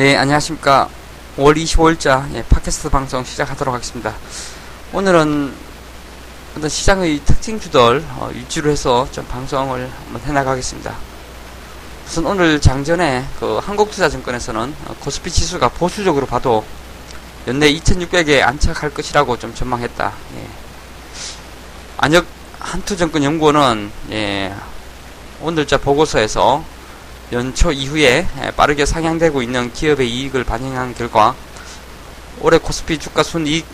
네, 안녕하십니까. 5월 25일자 예, 팟캐스트 방송 시작하도록 하겠습니다. 오늘은 어떤 시장의 특징 주들 어, 위주로 해서 좀 방송을 한번 해나가겠습니다. 우선 오늘 장전에 그 한국투자증권에서는 어, 코스피 지수가 보수적으로 봐도 연내 2600에 안착할 것이라고 좀 전망했다. 예. 안역 한투증권 연구원은 예, 오늘자 보고서에서 연초 이후에 빠르게 상향되고 있는 기업의 이익을 반영한 결과 올해 코스피 주가 순이익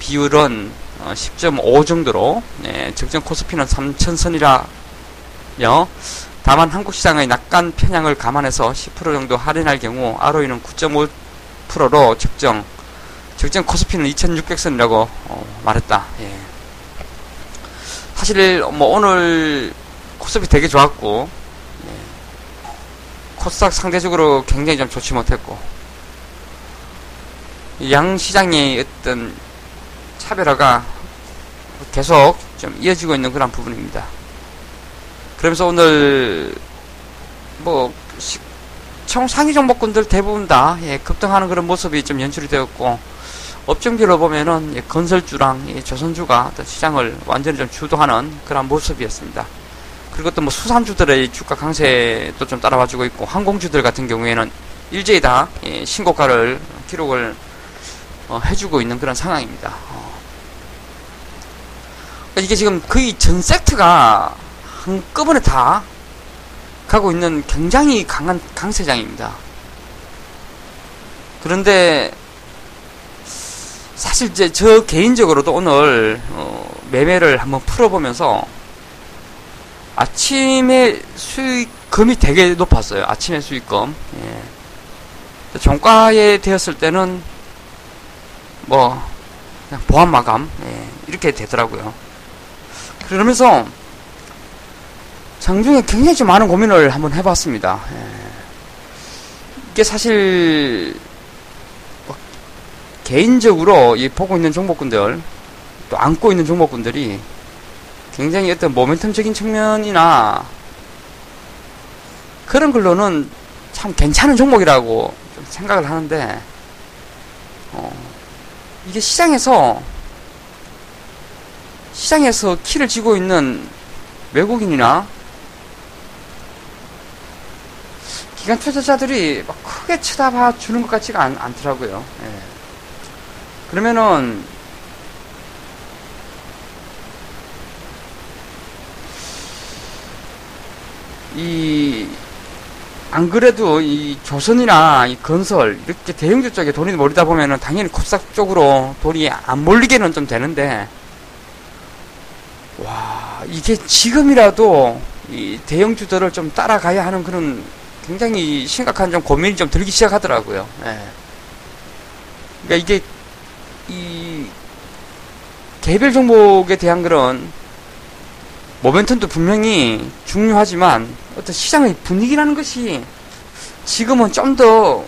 비율은 10.5 어, 정도로 예, 적정 코스피는 3천선이라며 다만 한국 시장의 낙관 편향을 감안해서 10% 정도 할인할 경우 ROE는 9.5%로 적정 적정 코스피는 2600선이라고 어, 말했다. 예. 사실 뭐 오늘 코스피 되게 좋았고 코스닥 상대적으로 굉장히 좀 좋지 못했고 양 시장의 어떤 차별화가 계속 좀 이어지고 있는 그런 부분입니다. 그러면서 오늘 뭐 총 상위 종목군들 대부분 다 예, 급등하는 그런 모습이 좀 연출이 되었고 업종별로 보면은 예, 건설주랑 예, 조선주가 시장을 완전히 좀 주도하는 그런 모습이었습니다. 그리고 또 뭐 수산주들의 주가 강세도 좀 따라와주고 있고 항공주들 같은 경우에는 일제히 다 예, 신고가를 기록을 어, 해주고 있는 그런 상황입니다. 어. 그러니까 이게 지금 거의 전 세트가 한꺼번에 다 가고 있는 굉장히 강한 강세장입니다. 그런데 사실 이제 저 개인적으로도 오늘 어, 매매를 한번 풀어보면서 아침에 수익금이 되게 높았어요. 아침에 수익금. 예. 종가에 되었을 때는 뭐 그냥 보안 마감 예. 이렇게 되더라고요. 그러면서 장중에 굉장히 좀 많은 고민을 한번 해봤습니다. 예. 이게 사실 뭐 개인적으로 이 보고 있는 종목군들 또 안고 있는 종목군들이 굉장히 어떤 모멘텀적인 측면이나 그런 걸로는 참 괜찮은 종목이라고 생각을 하는데 어, 이게 시장에서 시장에서 키를 쥐고 있는 외국인이나 기관 투자자들이 막 크게 쳐다봐 주는 것 같지가 않, 않더라고요. 예. 그러면은 이, 안 그래도 이 조선이나 이 건설, 이렇게 대형주 쪽에 돈이 몰리다 보면은 당연히 코스닥 쪽으로 돈이 안 몰리게는 좀 되는데, 와, 이게 지금이라도 이 대형주들을 좀 따라가야 하는 그런 굉장히 심각한 좀 고민이 좀 들기 시작하더라고요. 예. 그러니까 이게 이 개별 종목에 대한 그런 모멘텀도 분명히 중요하지만 어떤 시장의 분위기라는 것이 지금은 좀 더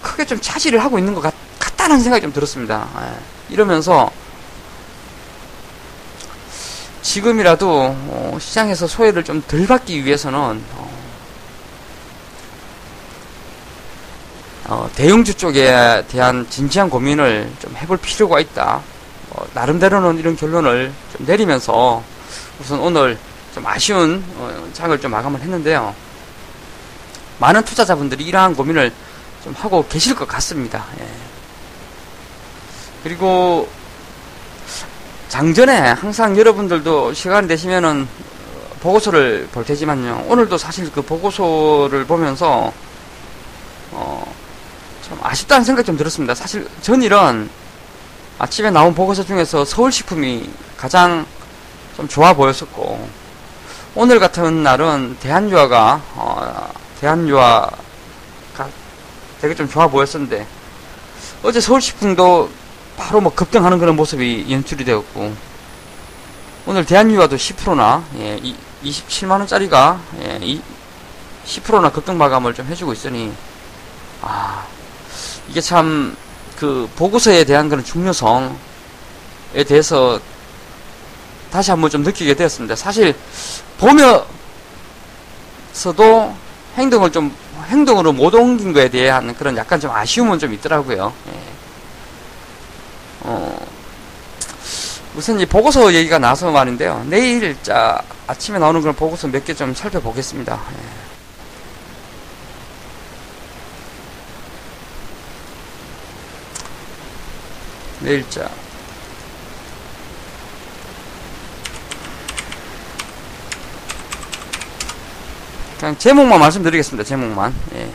크게 좀 차지를 하고 있는 것 같, 다는 생각이 좀 들었습니다. 예. 이러면서 지금이라도 어, 시장에서 소외를 좀 덜 받기 위해서는 어, 어, 대형주 쪽에 대한 진지한 고민을 좀 해볼 필요가 있다. 어, 나름대로는 이런 결론을 좀 내리면서 우선 오늘 좀 아쉬운 어, 장을 좀 마감을 했는데요. 많은 투자자분들이 이러한 고민을 좀 하고 계실 것 같습니다. 예. 그리고 장전에 항상 여러분들도 시간 되시면은 보고서를 볼 테지만요. 오늘도 사실 그 보고서를 보면서 어, 참 아쉽다는 생각이 좀 들었습니다. 사실 전일은 아침에 나온 보고서 중에서 서울식품이 가장 좀 좋아 보였었고 오늘 같은 날은 대한유화가 어, 대한유화가 되게 좀 좋아 보였었는데 어제 서울식품도 바로 뭐 급등하는 그런 모습이 연출이 되었고 오늘 대한유화도 10%나 예, 27만 원짜리가 예, 10%나 급등 마감을 좀 해주고 있으니 아 이게 참 그 보고서에 대한 그런 중요성에 대해서 다시 한번 좀 느끼게 되었습니다. 사실 보면서도 행동을 좀 행동으로 못 옮긴 거에 대한 그런 약간 좀 아쉬움은 좀 있더라고요. 예. 어, 우선 이 보고서 얘기가 나서 말인데요. 내일 자 아침에 나오는 그런 보고서 몇 개 좀 살펴보겠습니다. 예. 내일 자 그냥 제목만 말씀드리겠습니다. 제목만. 예.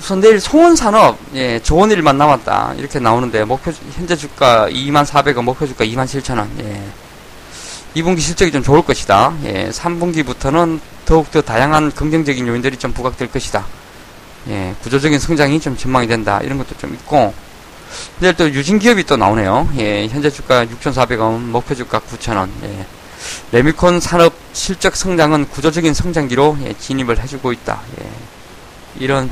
우선 내일 송원산업 예, 좋은 일만 남았다 이렇게 나오는데 목표 현재 주가 2만 400원 목표 주가 2만 7천원 예. 2분기 실적이 좀 좋을 것이다 예, 3분기부터는 더욱더 다양한 긍정적인 요인들이 좀 부각될 것이다 예, 구조적인 성장이 좀 전망이 된다 이런 것도 좀 있고 내일 또 유진기업이 또 나오네요 예, 현재 주가 6,400원 목표 주가 9천원 예. 레미콘 산업 실적 성장은 구조적인 성장기로 예, 진입을 해주고 있다 예. 이런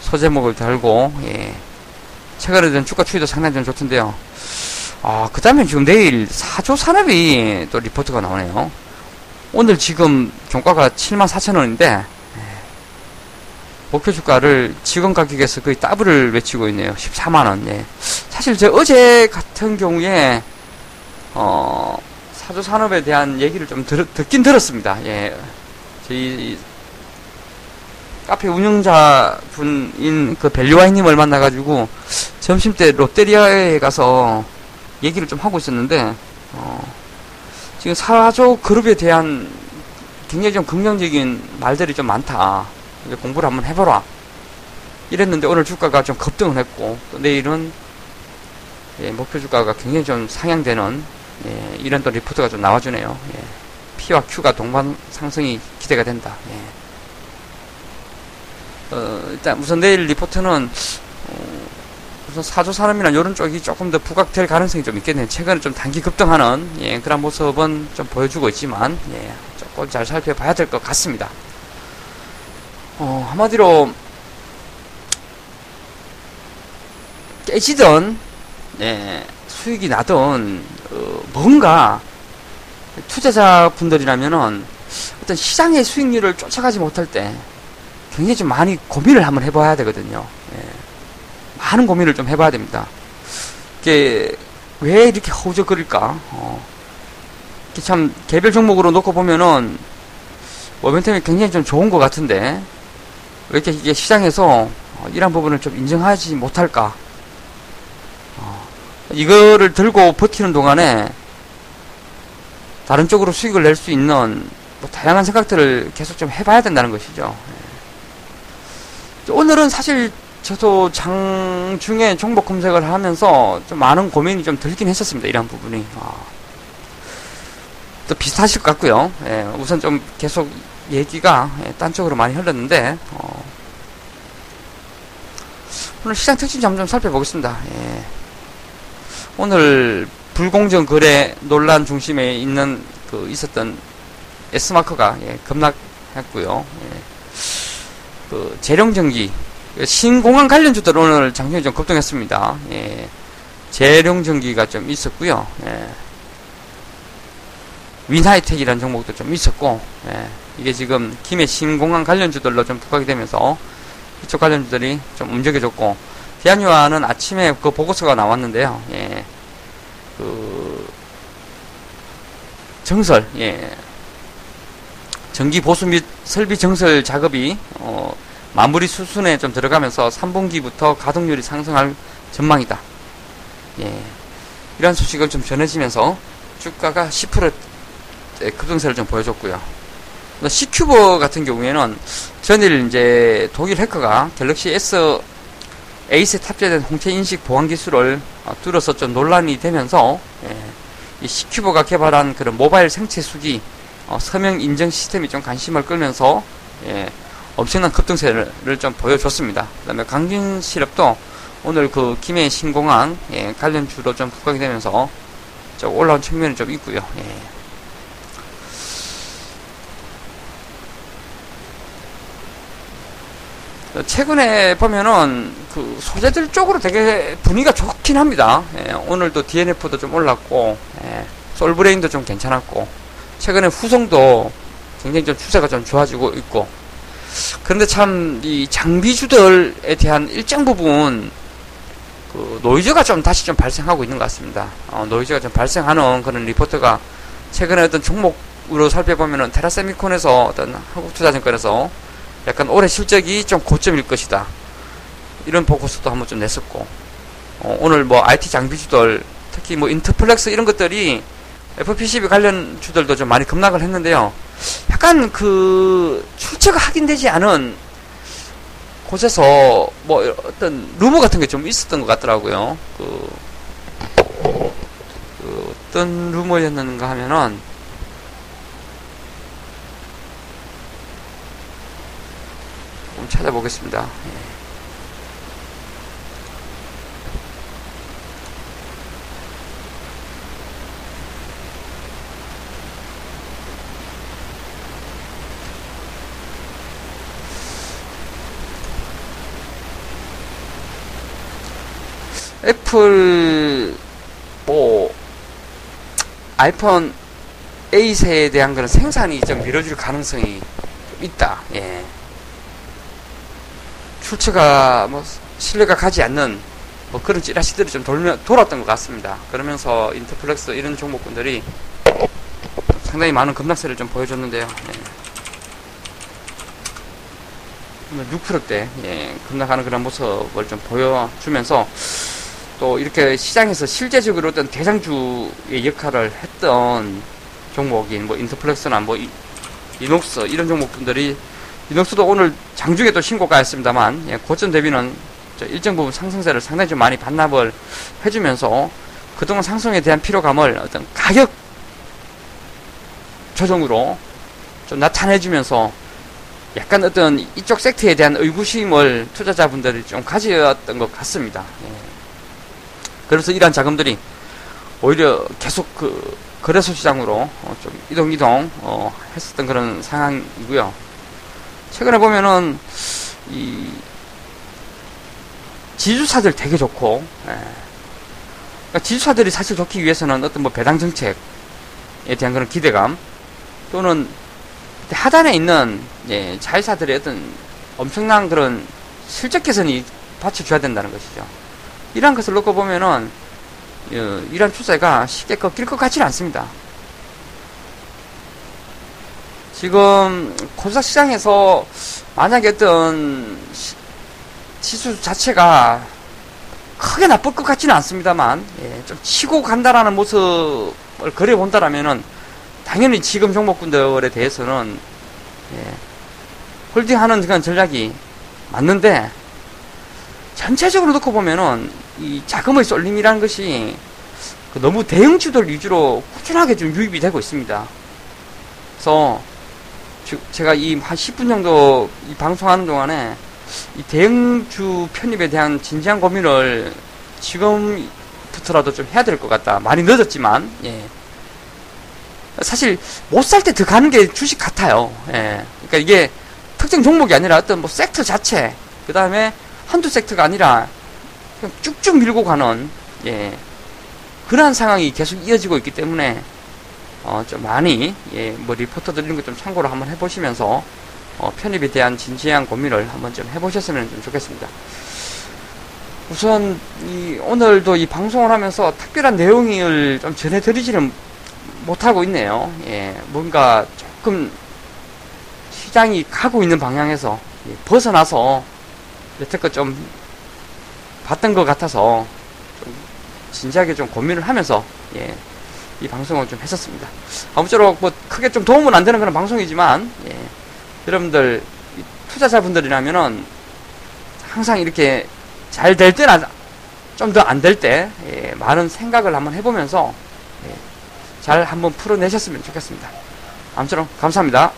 소제목을 달고 예. 최근에 된 주가 추이도 상당히 좀 좋던데요. 아, 그 다음에 지금 내일 사조 산업이 또 리포트가 나오네요. 오늘 지금 종가가 7만 4천 원인데 예. 목표 주가를 지금 가격에서 거의 더블을 외치고 있네요. 14만 원. 예. 사실 저 어제 같은 경우에 어, 사조 산업에 대한 얘기를 좀 들, 듣긴 들었습니다. 예. 저희 카페 운영자 분인 그 벨리와이님을 만나가지고 점심 때 롯데리아에 가서 얘기를 좀 하고 있었는데 어, 지금 사조 그룹에 대한 굉장히 좀 긍정적인 말들이 좀 많다. 이제 공부를 한번 해보라. 이랬는데 오늘 주가가 좀 급등을 했고 또 내일은 예, 목표 주가가 굉장히 좀 상향되는 예, 이런 또 리포트가 좀 나와주네요. 예, P와 Q가 동반 상승이 기대가 된다. 예. 어, 일단 우선 내일 리포트는 어, 우선 사조 산업이나 이런 쪽이 조금 더 부각될 가능성이 좀 있겠네요. 최근에 좀 단기 급등하는 예, 그런 모습은 좀 보여주고 있지만 예, 조금 잘 살펴봐야 될 것 같습니다. 어, 한마디로 깨지던 예, 수익이 나던 어, 뭔가 투자자분들이라면은 어떤 시장의 수익률을 쫓아가지 못할 때 굉장히 좀 많이 고민을 한번 해봐야 되거든요. 예. 많은 고민을 좀 해봐야 됩니다. 이게 왜 이렇게 허우적거릴까? 어. 참 개별 종목으로 놓고 보면은 모멘텀이 굉장히 좀 좋은 것 같은데 왜 이렇게 이게 시장에서 어, 이런 부분을 좀 인정하지 못할까? 어. 이거를 들고 버티는 동안에 다른 쪽으로 수익을 낼 수 있는 뭐 다양한 생각들을 계속 좀 해봐야 된다는 것이죠. 예. 오늘은 사실 저도 장중에 종목 검색을 하면서 좀 많은 고민이 좀 들긴 했었습니다. 이런 부분이. 아. 또 비슷하실 것 같고요. 예, 우선 좀 계속 얘기가 예, 딴 쪽으로 많이 흘렀는데 어. 오늘 시장 특징 점좀 살펴보겠습니다. 예. 오늘 불공정 거래 논란 중심에 있는 그 있었던 S마크가 예, 급락했고요. 예. 그 재령전기 신공항 관련 주들 오늘 장중에 좀 급등했습니다. 예. 재령전기가 좀 있었고요. 예. 윈하이텍이라는 종목도 좀 있었고 예. 이게 지금 김해 신공항 관련 주들로 좀 부각이 되면서 이쪽 관련주들이 좀 움직여졌고 대한유화는 아침에 그 보고서가 나왔는데요. 예. 그 정설 예. 전기 보수 및 설비 정설 작업이 어, 마무리 수순에 좀 들어가면서 3분기부터 가동률이 상승할 전망이다. 예. 이런 소식을 좀 전해지면서 주가가 10% 급등세를 좀 보여줬고요. C큐버 같은 경우에는 전일 이제 독일 해커가 갤럭시 S 에이스에 탑재된 홍채 인식 보안 기술을 어, 뚫어서 좀 논란이 되면서 예, 이 C큐버가 개발한 그런 모바일 생체 수기 어, 서명 인증 시스템이 좀 관심을 끌면서 예, 엄청난 급등세를 좀 보여줬습니다. 그 다음에 강진 시럽도 오늘 그 김해 신공항 예, 관련 주로 좀 부각이 되면서 좀 올라온 측면이 좀 있고요. 예. 최근에 보면은 그 소재들 쪽으로 되게 분위기가 좋긴 합니다. 예, 오늘도 DNF도 좀 올랐고 예, 솔브레인도 좀 괜찮았고 최근에 후성도 굉장히 좀 추세가 좀 좋아지고 있고 그런데 참 이 장비주들에 대한 일정 부분 그 노이즈가 좀 다시 좀 발생하고 있는 것 같습니다. 어, 노이즈가 좀 발생하는 그런 리포트가 최근에 어떤 종목으로 살펴보면은 테라세미콘에서 어떤 한국투자증권에서 약간 올해 실적이 좀 고점일 것이다. 이런 보고서도 한번 좀 냈었고 어, 오늘 뭐 IT 장비주들 특히 뭐 인터플렉스 이런 것들이 FPCB 관련 주들도 좀 많이 급락을 했는데요. 약간 그 출처가 확인되지 않은 곳에서 뭐 어떤 루머 같은 게 좀 있었던 것 같더라고요. 그, 그 어떤 루머였는가 하면은 좀 찾아보겠습니다. 예. 애플 뭐 아이폰 8에 대한 그런 생산이 좀 미뤄질 가능성이 있다. 예. 출처가 뭐 신뢰가 가지 않는 뭐 그런 찌라시들이 좀 돌며, 돌았던 것 같습니다. 그러면서 인터플렉스 이런 종목군들이 상당히 많은 급락세를 좀 보여줬는데요. 예. 6%대 예, 급락하는 그런 모습을 좀 보여주면서 또 이렇게 시장에서 실제적으로 어떤 대장주의 역할을 했던 종목인 뭐 인터플렉스나 뭐 이, 이녹스 이런 종목들이 이녹스도 오늘 장중에 또 신고가였습니다만 예, 고점 대비는 일정 부분 상승세를 상당히 좀 많이 반납을 해주면서 그동안 상승에 대한 피로감을 어떤 가격 조정으로 좀 나타내주면서 약간 어떤 이쪽 섹터에 대한 의구심을 투자자분들이 좀 가졌던 것 같습니다. 예. 그래서 이러한 자금들이 오히려 계속 그 거래소 시장으로 어 좀 이동 이동 어 했었던 그런 상황이고요. 최근에 보면은 이 지주사들 되게 좋고 예. 그러니까 지주사들이 사실 좋기 위해서는 어떤 뭐 배당 정책에 대한 그런 기대감 또는 하단에 있는 예, 자회사들의 어떤 엄청난 그런 실적 개선이 받쳐줘야 된다는 것이죠. 이러한 것을 놓고 보면은 어, 이러한 추세가 쉽게 꺾일 것 같지는 않습니다. 지금 코스닥 시장에서 만약에 어떤 지수 자체가 크게 나쁠 것 같지는 않습니다만 예, 좀 치고 간다라는 모습을 그려본다라면은 당연히 지금 종목군들에 대해서는 예, 홀딩하는 그런 전략이 맞는데 전체적으로 놓고 보면은 이 자금의 쏠림이라는 것이 그 너무 대형주들 위주로 꾸준하게 좀 유입이 되고 있습니다. 그래서 제가 이 한 10분 정도 이 방송하는 동안에 이 대형주 편입에 대한 진지한 고민을 지금부터라도 좀 해야 될 것 같다. 많이 늦었지만, 예. 사실 못 살 때 더 가는 게 주식 같아요. 예. 그러니까 이게 특정 종목이 아니라 어떤 뭐 섹터 자체, 그 다음에 한두 섹터가 아니라 그냥 쭉쭉 밀고 가는 예, 그러한 상황이 계속 이어지고 있기 때문에 어, 좀 많이 예, 뭐 리포터들 이런 거좀 참고로 한번 해보시면서 어, 편입에 대한 진지한 고민을 한번 좀 해보셨으면 좀 좋겠습니다. 우선 이 오늘도 이 방송을 하면서 특별한 내용을 좀 전해드리지는 못하고 있네요. 예, 뭔가 조금 시장이 가고 있는 방향에서 예, 벗어나서 여태껏 좀 봤던 것 같아서 좀 진지하게 좀 고민을 하면서 예, 이 방송을 좀 했었습니다. 아무쪼록 뭐 크게 좀 도움은 안 되는 그런 방송이지만 예, 여러분들 투자자분들이라면은 항상 이렇게 잘 될 때나 좀 더 안 될때 예, 많은 생각을 한번 해보면서 예, 잘 한번 풀어내셨으면 좋겠습니다. 아무쪼록 감사합니다.